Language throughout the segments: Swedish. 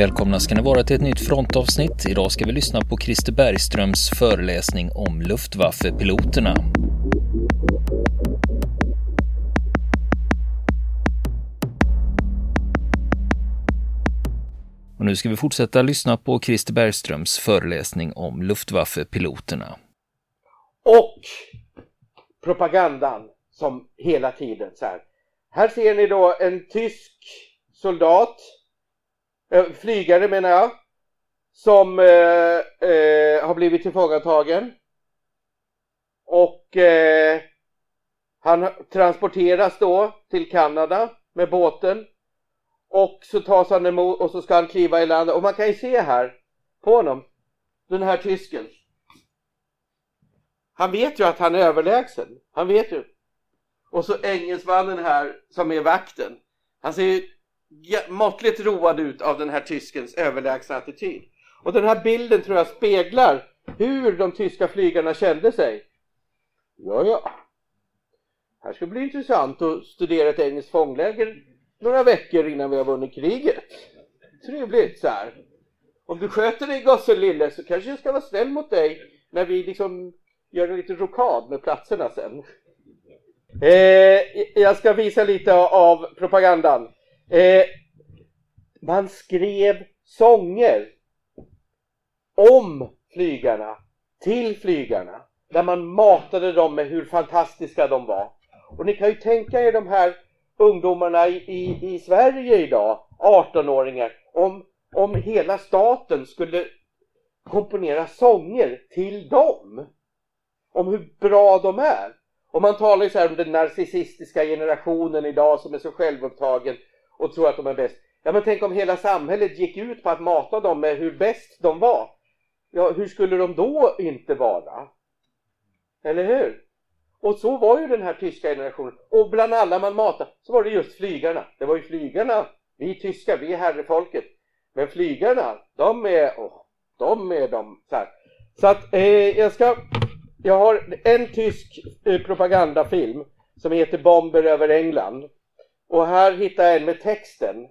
Välkomna ska ni vara till ett nytt frontavsnitt. Idag ska vi lyssna på Christer Bergströms föreläsning om Luftwaffe-piloterna. Och nu ska vi fortsätta lyssna på Christer Bergströms föreläsning om Luftwaffe-piloterna. Och propagandan som hela tiden så här. Här ser ni då en tysk soldat, Eh, flygare menar jag, som eh, eh, har blivit tillfångatagen. Och eh, han transporteras då till Kanada med båten. Och så tas han emot och så ska han kliva i land. Och man kan ju se här på honom, den här tysken. Han vet ju att han är överlägsen. Han vet ju. Och så engelsmannen här som är vakten. Han ser ju måttligt road ut av den här tyskens överlägsna attityd. Och den här bilden tror jag speglar hur de tyska flygarna kände sig. Ja, ja. Här ska bli intressant att studera ett engelskt fångläger några veckor innan vi har vunnit kriget. Trevligt så här. Om du sköter dig gossen lille så kanske jag ska vara snäll mot dig när vi liksom gör en liten rokad med platserna sen. Eh, jag ska visa lite av propagandan. Eh, man skrev sånger om flygarna, till flygarna, där man matade dem med hur fantastiska de var. Och ni kan ju tänka er de här ungdomarna i, i, i Sverige idag, 18-åringar, om, om hela staten skulle komponera sånger till dem. Om hur bra de är. Och man talar ju så här om den narcissistiska generationen idag som är så självupptagen och tror att de är bäst. Ja men tänk om hela samhället gick ut på att mata dem med hur bäst de var. Ja, hur skulle de då inte vara? Eller hur? Och så var ju den här tyska generationen. Och bland alla man matade så var det just flygarna. Det var ju flygarna, vi tyskar, vi är herrefolket. Men flygarna, de är, oh, de är de så här. Så att eh, jag ska jag har en tysk eh, propagandafilm som heter Bomber över England. Och här hittar jag en med texten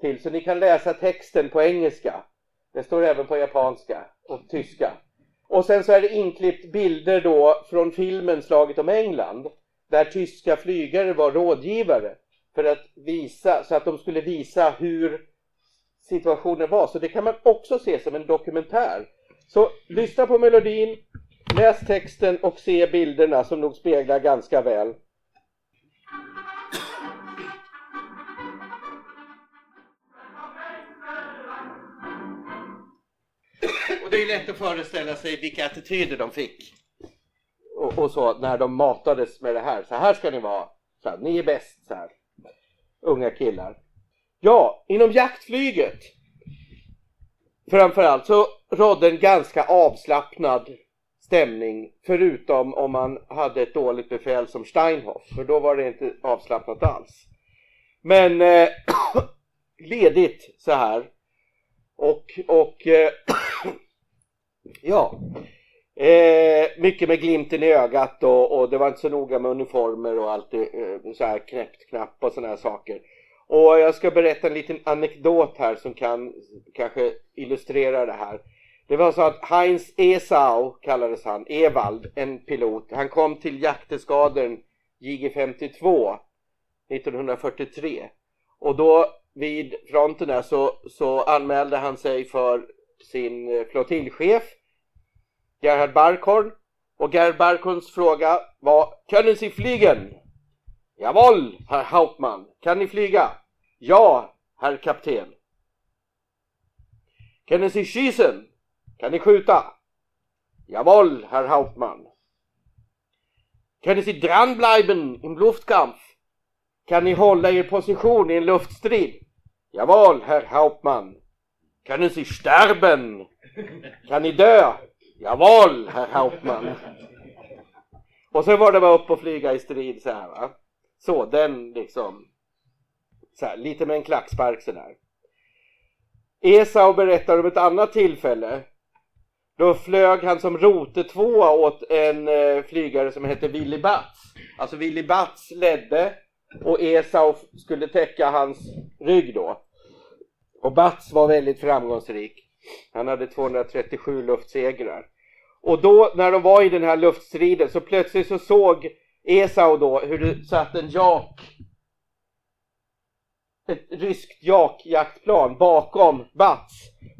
till, så ni kan läsa texten på engelska. Det står även på japanska och tyska. Och sen så är det inklippt bilder då från filmen Slaget om England. Där tyska flygare var rådgivare för att visa, så att de skulle visa hur situationen var. Så det kan man också se som en dokumentär. Så lyssna på melodin, Läs texten och se bilderna som nog speglar ganska väl. Och det är lätt att föreställa sig vilka attityder de fick. Och, och, så när de matades med det här. Så här ska ni vara. Så här, ni är bäst. Så här. Unga killar. Ja, inom jaktflyget framförallt så rådde en ganska avslappnad stämning förutom om man hade ett dåligt befäl som Steinhoff för då var det inte avslappnat alls. Men eh, ledigt så här och, och eh, ja eh, mycket med glimten i ögat och, och, det var inte så noga med uniformer och allt eh, så här knäppt knapp och sådana här saker. Och jag ska berätta en liten anekdot här som kan kanske illustrera det här. Det var så att Heinz Esau kallades han, Evald, en pilot. Han kom till jakteskadern JG52 1943. Och då vid fronten där så, så anmälde han sig för sin eh, flottiljchef Gerhard Barkhorn. Och Gerhard Barkhorns fråga var Können Sie fliegen? Jawohl, herr Hauptmann. Kan ni flyga? Ja, herr kapten. Können Sie schießen? Kan ni skjuta? Jawohl, Herr Hauptmann. Können Sie dranbleiben im Luftkampf? Kan ni hålla er position i en luftstrid? Jawohl, Herr Hauptmann. Können Sie sterben? Kan ni dö? Jawohl, Herr Hauptmann. Och sen var det bara upp och flyga i strid så här va. Så, den liksom. Så här, lite med en klackspark sådär. Esau berättar om ett annat tillfälle då flög han som rotetvåa åt en eh, flygare som hette Willy Batz. Alltså Willy Batz ledde och Esau skulle täcka hans rygg då. Och Bats var väldigt framgångsrik. Han hade 237 luftsegrar. Och då när de var i den här luftstriden så plötsligt så såg Esau då hur det satt en jak ett ryskt jak-jaktplan bakom Bats.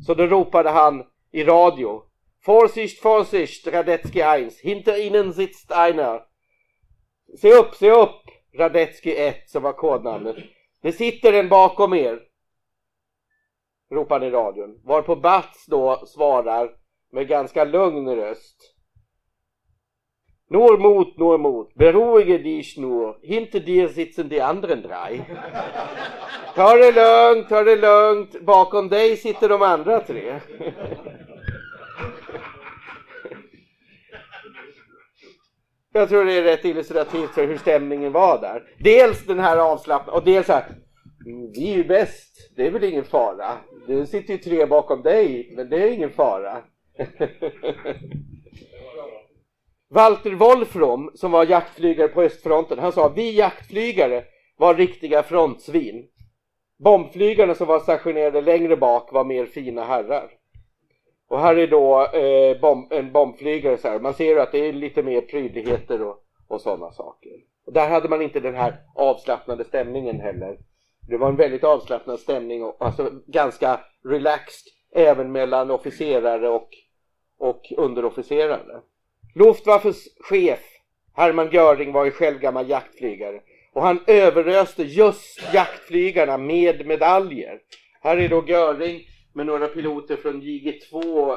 Så då ropade han i radio Vorsicht, Vorsicht, Radetzky 1, hinter ihnen sitzt einer. Se upp, se upp, Radetzky 1 som var kodnamnet. Det sitter en bakom er. Ropar han i radion. Varpå Bats då svarar med ganska lugn röst. Nur Mut, nur Mut, beruhige dich nur, hinter dir sitzen die anderen drei. Ta det lugnt, ta det lugnt, bakom dig sitter de andra tre. Jag tror det är rätt illustrativt för hur stämningen var där. Dels den här avslappnade och dels här. Mm, vi är ju bäst, det är väl ingen fara. Det sitter ju tre bakom dig, men det är ingen fara. Walter Wolfram, som var jaktflygare på östfronten, han sa vi jaktflygare var riktiga frontsvin. Bombflygarna som var stationerade längre bak var mer fina herrar. Och här är då eh, bomb, en bombflygare så här. Man ser att det är lite mer prydligheter och, och sådana saker. Och där hade man inte den här avslappnade stämningen heller. Det var en väldigt avslappnad stämning och alltså ganska relaxed även mellan officerare och, och underofficerare. Luftwaffes chef Hermann Göring var ju själv gammal jaktflygare och han överöste just jaktflygarna med medaljer. Här är då Göring med några piloter från JG2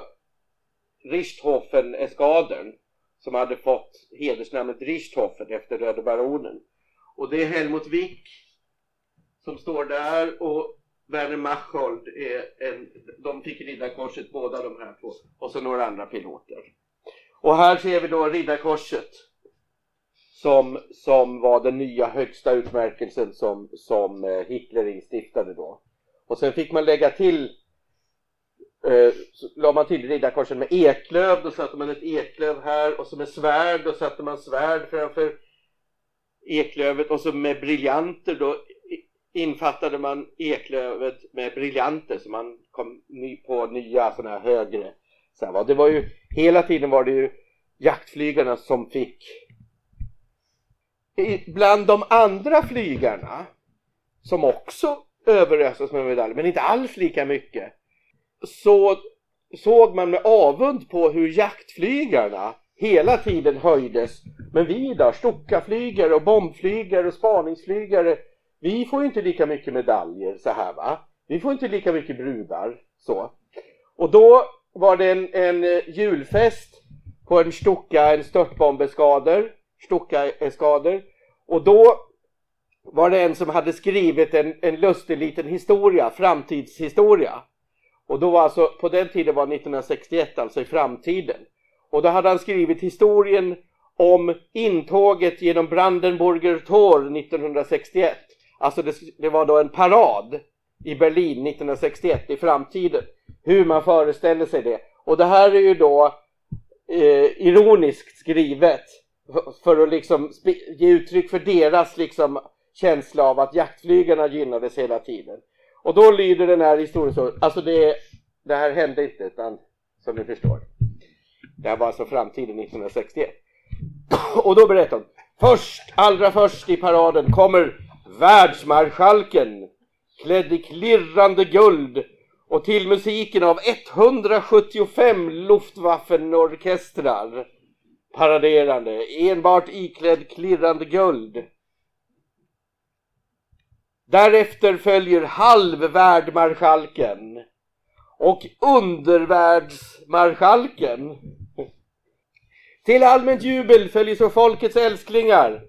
Richthofen-eskadern som hade fått hedersnamnet Richthofen efter Röde Baronen. Och det är Helmut Wick som står där och Werner Machold är en, de fick Riddarkorset båda de här två och så några andra piloter. Och här ser vi då Riddarkorset som, som var den nya högsta utmärkelsen som, som eh, Hitler instiftade då. Och sen fick man lägga till eh, så la man till riddarkorsen med eklöv, då satte man ett eklöv här och så med svärd, då satte man svärd framför eklövet och så med briljanter då infattade man eklövet med briljanter så man kom ny, på nya sådana här högre. Så här. Det var ju, hela tiden var det ju jaktflygarna som fick I- bland de andra flygarna som också överöstes med medaljer, men inte alls lika mycket så såg man med avund på hur jaktflygarna hela tiden höjdes. Men vi då, Stuckaflygare och bombflygare och spaningsflygare, vi får ju inte lika mycket medaljer så här va. Vi får inte lika mycket brudar så. Och då var det en, en eh, julfest på en Stucka, en störtbombeskader, Stucka-eskader. Eh, och då var det en som hade skrivit en, en lustig liten historia, framtidshistoria. Och då var alltså, på den tiden var 1961, alltså i framtiden. Och då hade han skrivit historien om intåget genom Brandenburger Tor 1961. Alltså det, det var då en parad i Berlin 1961 i framtiden. Hur man föreställer sig det. Och det här är ju då eh, ironiskt skrivet för- att liksom ge uttryck för deras liksom känsla av att jaktflygarna gynnades hela tiden. Och då lyder den här historien så, alltså det, det här hände inte utan som ni förstår. Det här var alltså framtiden 1961. Och då berättar hon, först, allra först i paraden kommer världsmarskalken klädd i klirrande guld och till musiken av 175 Luftwaffenorkestrar paraderande, enbart iklädd klirrande guld. Därefter följer halvvärdmarskalken och undervärldsmarskalken. Till allmänt jubel följer så folkets älsklingar,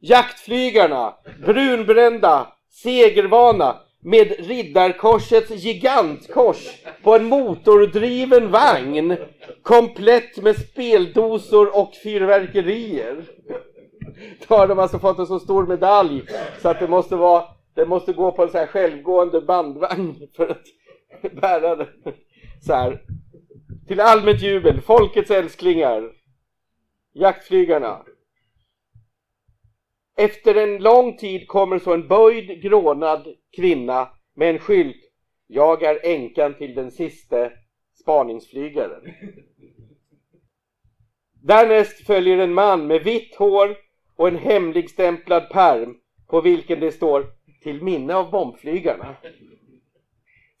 jaktflygarna, brunbrända, segervana med riddarkorsets gigantkors på en motordriven vagn komplett med speldosor och fyrverkerier. Då har de alltså fått en så stor medalj så att det måste vara den måste gå på en så här självgående bandvagn för att bära den. Så här. Till allmänt jubel, folkets älsklingar, jaktflygarna. Efter en lång tid kommer så en böjd, grånad kvinna med en skylt. Jag är änkan till den siste spaningsflygaren. Därnäst följer en man med vitt hår och en hemligstämplad perm på vilken det står till minne av bombflygarna.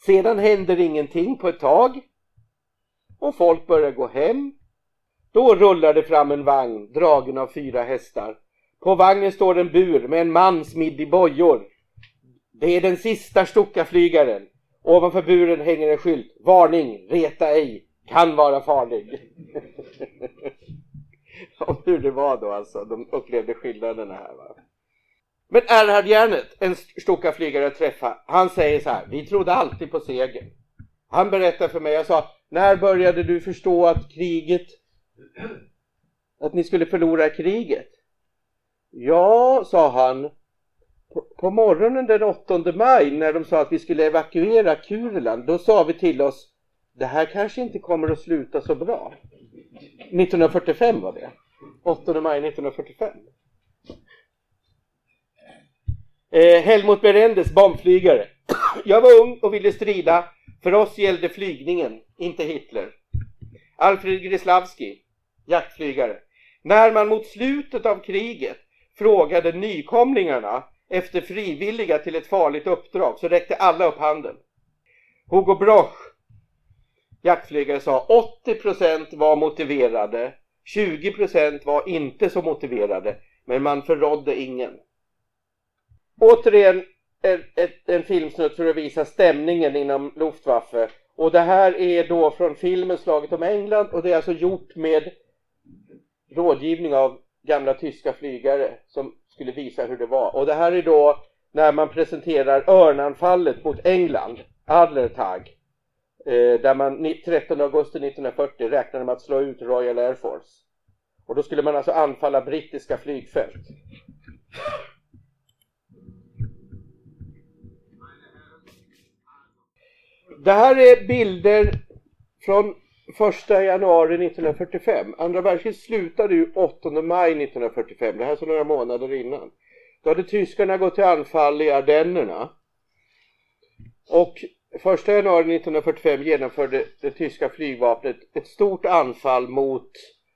Sedan händer ingenting på ett tag och folk börjar gå hem. Då rullar det fram en vagn dragen av fyra hästar. På vagnen står en bur med en man smidd i bojor. Det är den sista Stuckaflygaren. Ovanför buren hänger en skylt. Varning, reta ej, kan vara farlig. Om hur det var då alltså, de upplevde skillnaderna här va. Men Erhard Järnet, en Stuckaflygare jag träffade, han säger så här, vi trodde alltid på seger. Han berättar för mig, jag sa, när började du förstå att kriget, att ni skulle förlora kriget? Ja, sa han, på, på morgonen den 8 maj när de sa att vi skulle evakuera Kurland, då sa vi till oss, det här kanske inte kommer att sluta så bra. 1945 var det. 8 maj 1945. Eh, Helmut Berendes, bombflygare. Jag var ung och ville strida. För oss gällde flygningen, inte Hitler. Alfred Grislavski, jaktflygare. När man mot slutet av kriget frågade nykomlingarna efter frivilliga till ett farligt uppdrag så räckte alla upp handen. Hugo Broch, jaktflygare, sa 80% var motiverade, 20% var inte så motiverade, men man förrådde ingen. Återigen en, en filmsnutt för att visa stämningen inom Luftwaffe. Och det här är då från filmen Slaget om England och det är alltså gjort med rådgivning av gamla tyska flygare som skulle visa hur det var. Och det här är då när man presenterar örnanfallet mot England, Adlertag. Eh, där man 13 augusti 1940 räknade med att slå ut Royal Air Force. Och då skulle man alltså anfalla brittiska flygfält. Det här är bilder från 1 januari 1945. Andra världskriget slutade ju 8 maj 1945. Det här är så några månader innan. Då hade tyskarna gått till anfall i Ardennerna. Och 1 januari 1945 genomförde det tyska flygvapnet ett stort anfall mot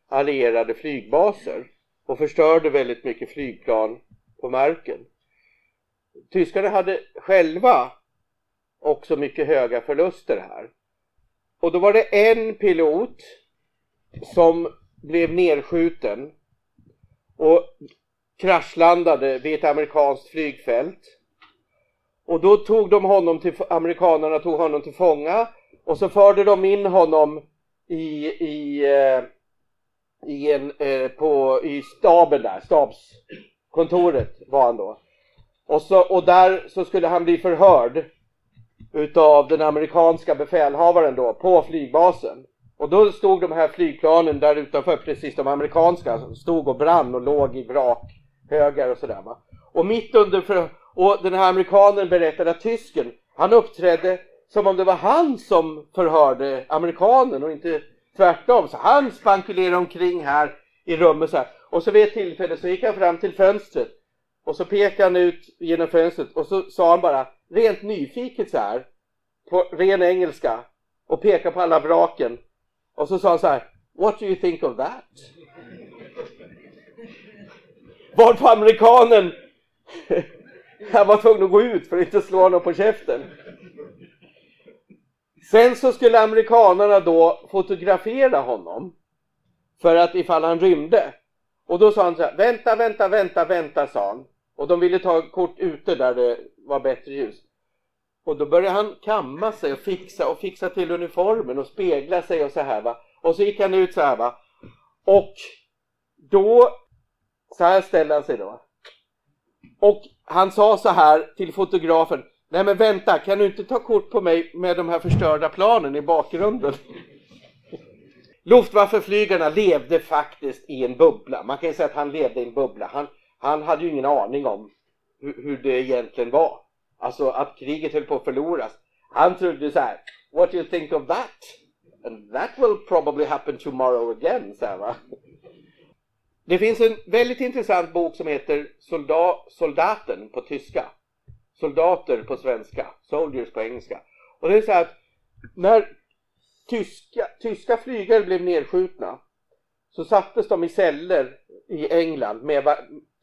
allierade flygbaser och förstörde väldigt mycket flygplan på marken. Tyskarna hade själva också mycket höga förluster här. Och då var det en pilot som blev nedskjuten och kraschlandade vid ett amerikanskt flygfält. Och då tog de honom till, amerikanerna tog honom till fånga och så förde de in honom i, i, eh, i, en, eh, på, i staben där, stabskontoret var han då. Och, så, och där så skulle han bli förhörd utav den amerikanska befälhavaren då på flygbasen. Och då stod de här flygplanen där utanför, precis de amerikanska, stod och brann och låg i vrakhögar och sådär va. Och mitt under, för, och den här amerikanen berättade att tysken, han uppträdde som om det var han som förhörde amerikanen och inte tvärtom. Så han spankulerade omkring här i rummet så här. Och så vid ett tillfälle så gick han fram till fönstret och så pekade han ut genom fönstret och så sa han bara rent nyfiket så här på ren engelska och pekade på alla vraken och så sa han så här What do you think of that? Varpå amerikanen han var tvungen att gå ut för att inte slå honom på käften. Sen så skulle amerikanerna då fotografera honom för att ifall han rymde. Och då sa han så här, vänta, vänta, vänta, vänta, sa han. Och de ville ta kort ute där det var bättre ljus. Och då började han kamma sig och fixa och fixa till uniformen och spegla sig och så här va. Och så gick han ut så här va. Och då, så här ställde han sig då. Och han sa så här till fotografen. Nej men vänta, kan du inte ta kort på mig med de här förstörda planen i bakgrunden? Luftwaffeflygarna levde faktiskt i en bubbla. Man kan ju säga att han levde i en bubbla. Han, han hade ju ingen aning om hur, hur det egentligen var. Alltså att kriget höll på att förloras. Han trodde så här, what do you think of that? And that will probably happen tomorrow again, så här, va? Det finns en väldigt intressant bok som heter Solda Soldaten på tyska. Soldater på svenska, Soldiers på engelska. Och det är så här att när tyska, tyska flygare blev nedskjutna så sattes de i celler i England med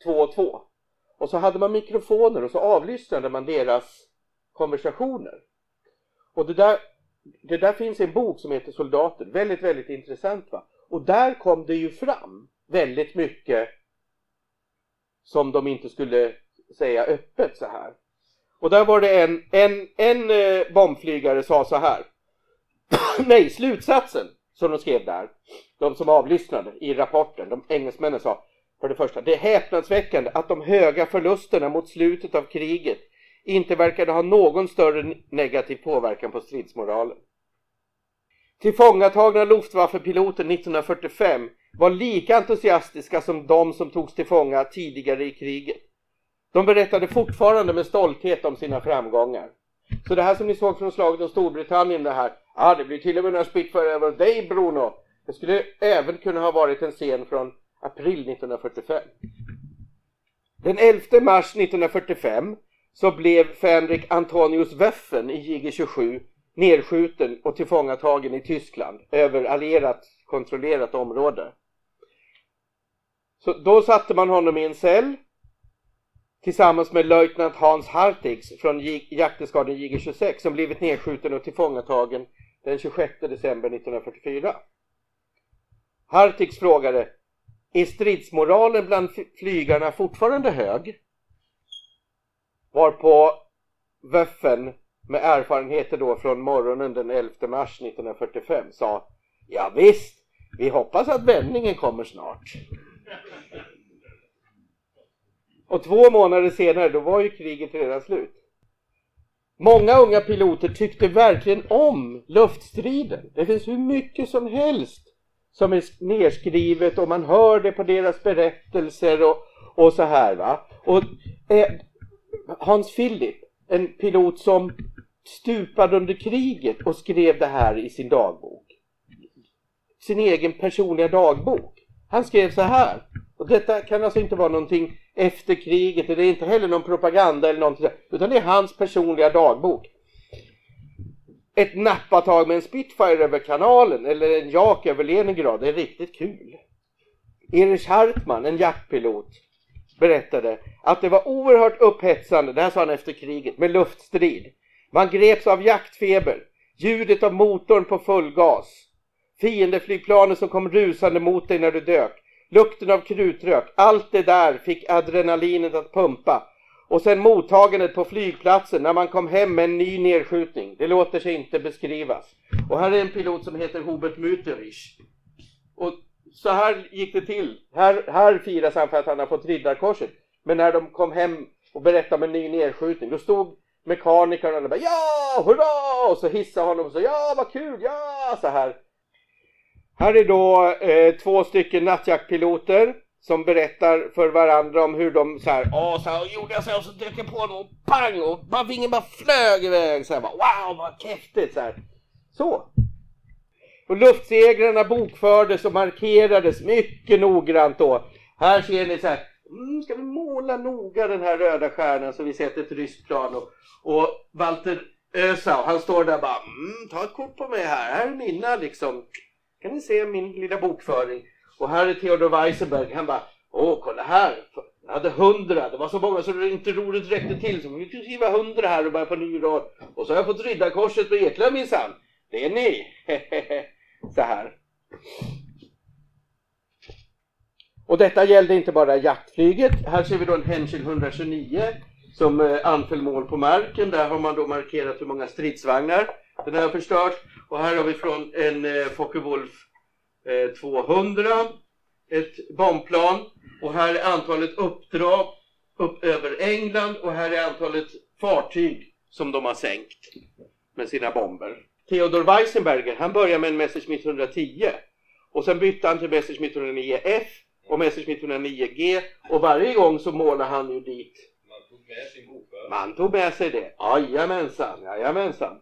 två och två. Och så hade man mikrofoner och så avlyssnade man deras konversationer. Och det där, det där finns en bok som heter Soldater, väldigt, väldigt intressant va. Och där kom det ju fram väldigt mycket som de inte skulle säga öppet så här. Och där var det en, en, en eh, bombflygare sa så här. Nej, slutsatsen som de skrev där, de som avlyssnade i rapporten, de engelsmännen sa för det första, det är häpnadsväckande att de höga förlusterna mot slutet av kriget inte verkade ha någon större negativ påverkan på stridsmoralen. Tillfångatagna Luftwaffe-piloter 1945 var lika entusiastiska som de som togs till fånga tidigare i kriget. De berättade fortfarande med stolthet om sina framgångar. Så det här som ni såg från slaget om Storbritannien det här, ja ah, det blir till och med några Spitfire över dig Bruno. Det skulle även kunna ha varit en scen från april 1945. Den 11 mars 1945 så blev Fänrik Antonius Wöffen i JG-27 nedskjuten och tillfångatagen i Tyskland över allierat kontrollerat område. Så då satte man honom i en cell tillsammans med löjtnant Hans Hartigs från jakteskaden JG-26 som blivit nedskjuten och tillfångatagen den 26 december 1944. Hartigs frågade är stridsmoralen bland flygarna fortfarande hög? Varpå Wöffen med erfarenheter då från morgonen den 11 mars 1945 sa Ja visst, vi hoppas att vändningen kommer snart. Och två månader senare, då var ju kriget redan slut. Många unga piloter tyckte verkligen om luftstriden. Det finns hur mycket som helst som är nedskrivet och man hör det på deras berättelser och, och så här va. Och eh, Hans Philip, en pilot som stupade under kriget och skrev det här i sin dagbok. Sin egen personliga dagbok. Han skrev så här. Och detta kan alltså inte vara någonting efter kriget, det är inte heller någon propaganda eller någonting utan det är hans personliga dagbok. Ett nappatag med en Spitfire över kanalen eller en Jak över Leningrad, det är riktigt kul. Erich Hartmann, en jaktpilot, berättade att det var oerhört upphetsande, det här sa han efter kriget, med luftstrid. Man greps av jaktfeber, ljudet av motorn på full gas, fiendeflygplanen som kom rusande mot dig när du dök, lukten av krutrök, allt det där fick adrenalinet att pumpa. Och sen mottagandet på flygplatsen när man kom hem med en ny nedskjutning. Det låter sig inte beskrivas. Och här är en pilot som heter Hubert Müterich. Och så här gick det till. Här, här firas han för att han har fått riddarkorset. Men när de kom hem och berättade om en ny nedskjutning, då stod mekanikerna och bara ja, hurra! Och så hissade honom och så ja, vad kul, ja, så här. Här är då eh, två stycken nattjaktpiloter som berättar för varandra om hur de så här, åh, så här, gjorde jag så här, och så dök jag på honom och pang och bara vingen bara flög iväg så här, bara, wow vad häftigt så här. Så. Och luftsegrarna bokfördes och markerades mycket noggrant då. Här ser ni så här, mm, ska vi måla noga den här röda stjärnan så vi ser att det är ett ryskt plan och, och Walter Ösau, han står där bara, mm, ta ett kort på mig här, här är mina liksom kan ni se min lilla bokföring. Och här är Theodor Weisenberg. Han bara, åh kolla här. Jag hade hundra. Det var så många så det inte roligt räckte till. Så vi kunde skriva hundra här och börja på ny rad. Och så har jag fått riddarkorset på Eklöv minsann. Det är ni. så här. Och detta gällde inte bara jaktflyget. Här ser vi då en Henschel 129 som eh, anföll mål på marken. Där har man då markerat hur många stridsvagnar den har förstört. Och här har vi från en eh, Focke Wolf 200, ett bombplan. Och här är antalet uppdrag upp över England och här är antalet fartyg som de har sänkt med sina bomber. Theodor Weisenberger, han började med en Messerschmitt 110 och sen bytte han till Messerschmitt 109F och Messerschmitt 109G och varje gång så målade han ju dit. Man tog med sin bokföring. Man tog med sig det. Jajamensan, jajamensan.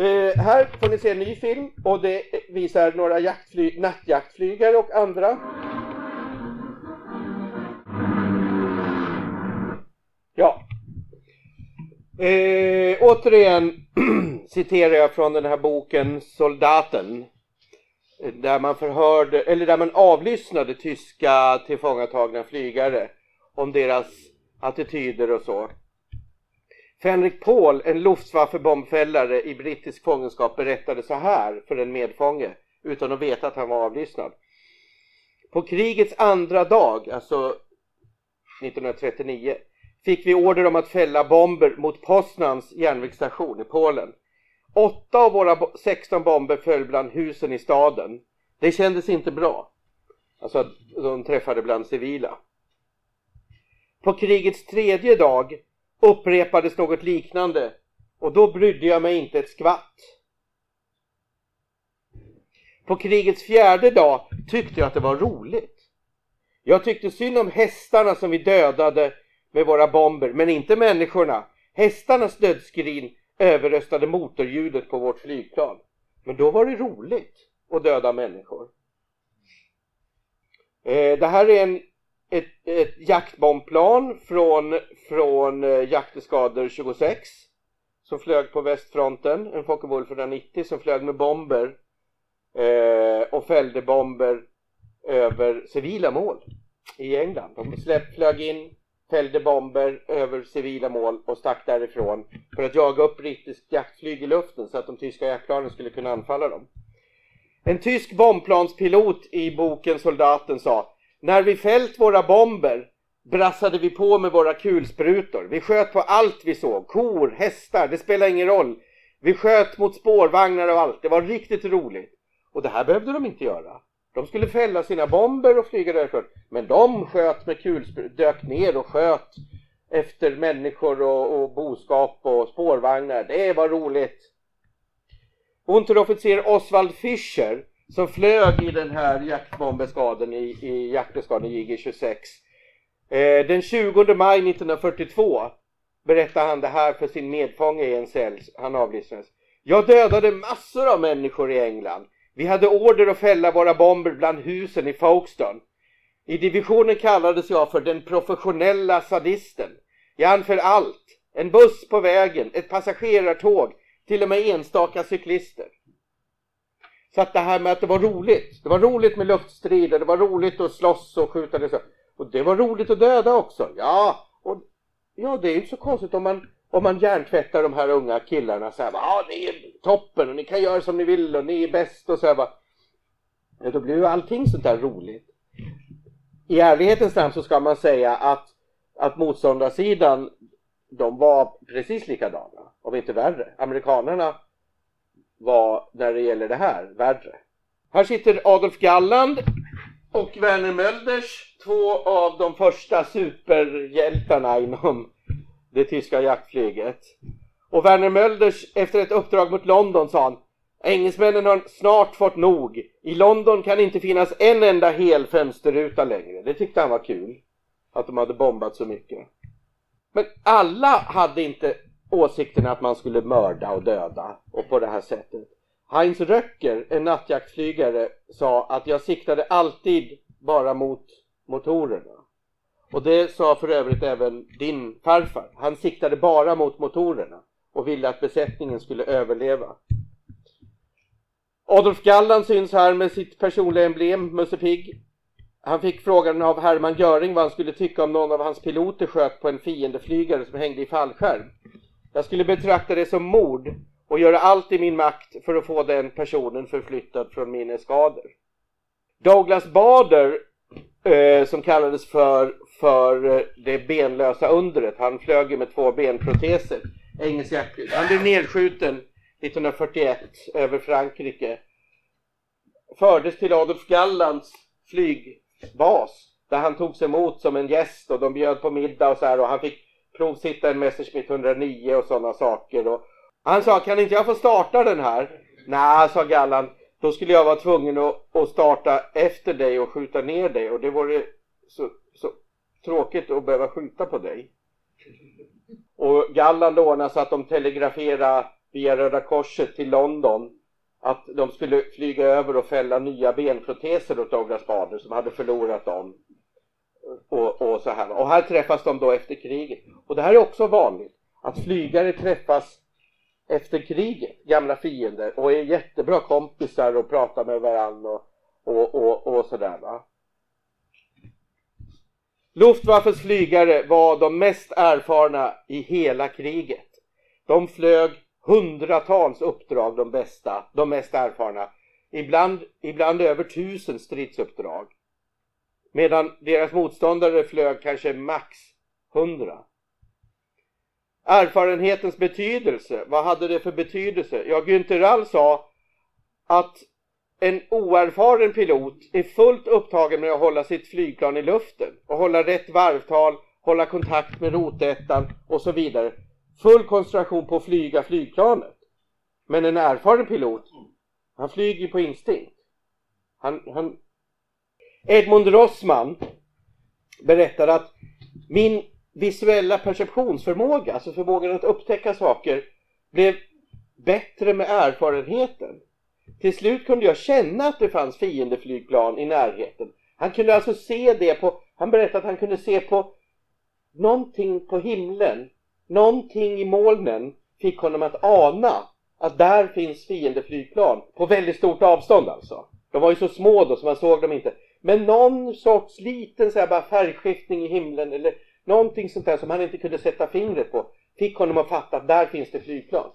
Eh, här får ni se en ny film och det visar några jaktfly nattjaktflygare och andra. Ja. Eh, återigen citerar jag från den här boken Soldaten. Eh, där man förhörde, eller där man avlyssnade tyska tillfångatagna flygare om deras attityder och så. Fenrik Paul, en Luftwaffe-bombfällare i brittisk fångenskap, berättade så här för en medfånge utan att veta att han var avlyssnad. På krigets andra dag, alltså 1939, fick vi order om att fälla bomber mot Poznans järnvägsstation i Polen. Åtta av våra 16 bomber föll bland husen i staden. Det kändes inte bra. Alltså att de träffade bland civila. På krigets tredje dag upprepades något liknande och då brydde jag mig inte ett skvatt. På krigets fjärde dag tyckte jag att det var roligt. Jag tyckte synd om hästarna som vi dödade med våra bomber, men inte människorna. Hästarnas dödsskrin överröstade motorljudet på vårt flygplan. Men då var det roligt att döda människor. Eh, det här är en, ett, ett jaktbombplan från, från eh, Jakteskador 26 som flög på västfronten, en Focke-Wulf 190 som flög med bomber eh, och fällde bomber över civila mål i England. De släpp, flög in, fällde bomber över civila mål och stack därifrån för att jaga upp brittiskt jaktflyg i luften så att de tyska jaktplanen skulle kunna anfalla dem. En tysk bombplanspilot i boken Soldaten sa när vi fällt våra bomber brassade vi på med våra kulsprutor. Vi sköt på allt vi såg. Kor, hästar, det spelar ingen roll. Vi sköt mot spårvagnar och allt. Det var riktigt roligt. Och det här behövde de inte göra. De skulle fälla sina bomber och flyga därifrån. Men de sköt med kulsprutor, dök ner och sköt efter människor och, och boskap och spårvagnar. Det var roligt. Unterofficer Oswald Fischer som flög i den här jaktbombeskaden i, i jakteskaden JG-26. Eh, den 20 maj 1942 berättade han det här för sin medfånge i en cell. Han avlyssnades. Jag dödade massor av människor i England. Vi hade order att fälla våra bomber bland husen i Folkestone. I divisionen kallades jag för den professionella sadisten. Jag anför allt. En buss på vägen, ett passagerartåg, till och med enstaka cyklister. Så att det här med att det var roligt. Det var roligt med luftstrider, det var roligt att slåss och skjuta det så. Och det var roligt att döda också. Ja, och ja, det är ju inte så konstigt om man om man hjärntvättar de här unga killarna så här, ja ni är toppen och ni kan göra som ni vill och ni är bäst och så här bara. Ja, då blir ju allting sånt där roligt. I ärlighetens namn så ska man säga att, att motståndarsidan, de var precis likadana, om inte värre. Amerikanerna var, när det gäller det här, värre. Här sitter Adolf Galland och Werner Mölders, två av de första superhjältarna inom det tyska jaktflyget. Och Werner Mölders, efter ett uppdrag mot London, sa han Engelsmännen har snart fått nog. I London kan inte finnas en enda hel fönsterruta längre. Det tyckte han var kul. Att de hade bombat så mycket. Men alla hade inte åsikten att man skulle mörda och döda och på det här sättet. Heinz Röcker, en nattjaktflygare, sa att jag siktade alltid bara mot motorerna. Och det sa för övrigt även din farfar. Han siktade bara mot motorerna och ville att besättningen skulle överleva. Adolf Galland syns här med sitt personliga emblem, Musse Pigg. Han fick frågan av Hermann Göring vad han skulle tycka om någon av hans piloter sköt på en fiendeflygare som hängde i fallskärm. Jag skulle betrakta det som mord och göra allt i min makt för att få den personen förflyttad från minnesskador. Douglas Bader, eh, som kallades för, för eh, det benlösa undret, han flög ju med två benproteser, engelsk jaktflyg. Han blev nedskjuten 1941 över Frankrike. Fördes till Adolf Gallands flygbas där han togs emot som en gäst och de bjöd på middag och så här och han fick provsitta en Messerschmitt 109 och sådana saker. Och han sa, kan inte jag få starta den här? Nej, sa Gallan då skulle jag vara tvungen att, att starta efter dig och skjuta ner dig och det vore så, så tråkigt att behöva skjuta på dig. Och Gallan ordnade så att de telegraferade via Röda Korset till London att de skulle flyga över och fälla nya benproteser åt Douglas Bader som hade förlorat dem. Och, och, så här. och här träffas de då efter kriget. Och det här är också vanligt. att flygare träffas efter kriget, gamla fiender och är jättebra kompisar och pratar med varandra och, och, och, och sådär va. Luftwaffes flygare var de mest erfarna i hela kriget. De flög hundratals uppdrag, de bästa, de mest erfarna. Ibland, ibland över tusen stridsuppdrag. Medan deras motståndare flög kanske max hundra. Erfarenhetens betydelse, vad hade det för betydelse? Ja, Günther Rall sa att en oerfaren pilot är fullt upptagen med att hålla sitt flygplan i luften och hålla rätt varvtal, hålla kontakt med rotettan och så vidare. Full koncentration på att flyga flygplanet. Men en erfaren pilot, han flyger på instinkt. Han, han... Edmund Rossman berättar att min visuella perceptionsförmåga, alltså förmågan att upptäcka saker, blev bättre med erfarenheten. Till slut kunde jag känna att det fanns fiendeflygplan i närheten. Han kunde alltså se det på, han berättade att han kunde se på någonting på himlen, någonting i molnen fick honom att ana att där finns fiendeflygplan på väldigt stort avstånd alltså. De var ju så små då så man såg dem inte. Men någon sorts liten så här, bara färgskiftning i himlen eller någonting sånt där som han inte kunde sätta fingret på fick honom att fatta att där finns det flygplan.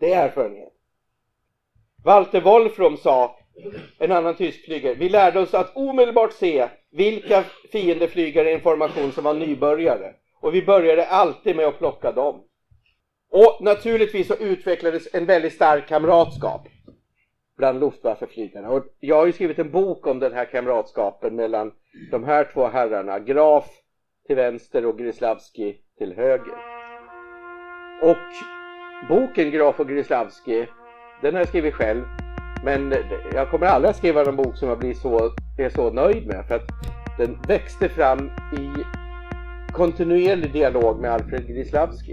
Det är erfarenhet. Walter Wolfram sa, en annan tysk flygare, vi lärde oss att omedelbart se vilka fiendeflygare i en formation som var nybörjare. Och vi började alltid med att plocka dem. Och naturligtvis så utvecklades en väldigt stark kamratskap bland Luftwaffeflygarna. Och jag har ju skrivit en bok om den här kamratskapen mellan de här två herrarna, Graf till vänster och Grislavski till höger. Och boken Graf och Grislavski den har jag skrivit själv. Men jag kommer aldrig att skriva någon bok som jag blir så, är så nöjd med. För att den växte fram i kontinuerlig dialog med Alfred Grislavski.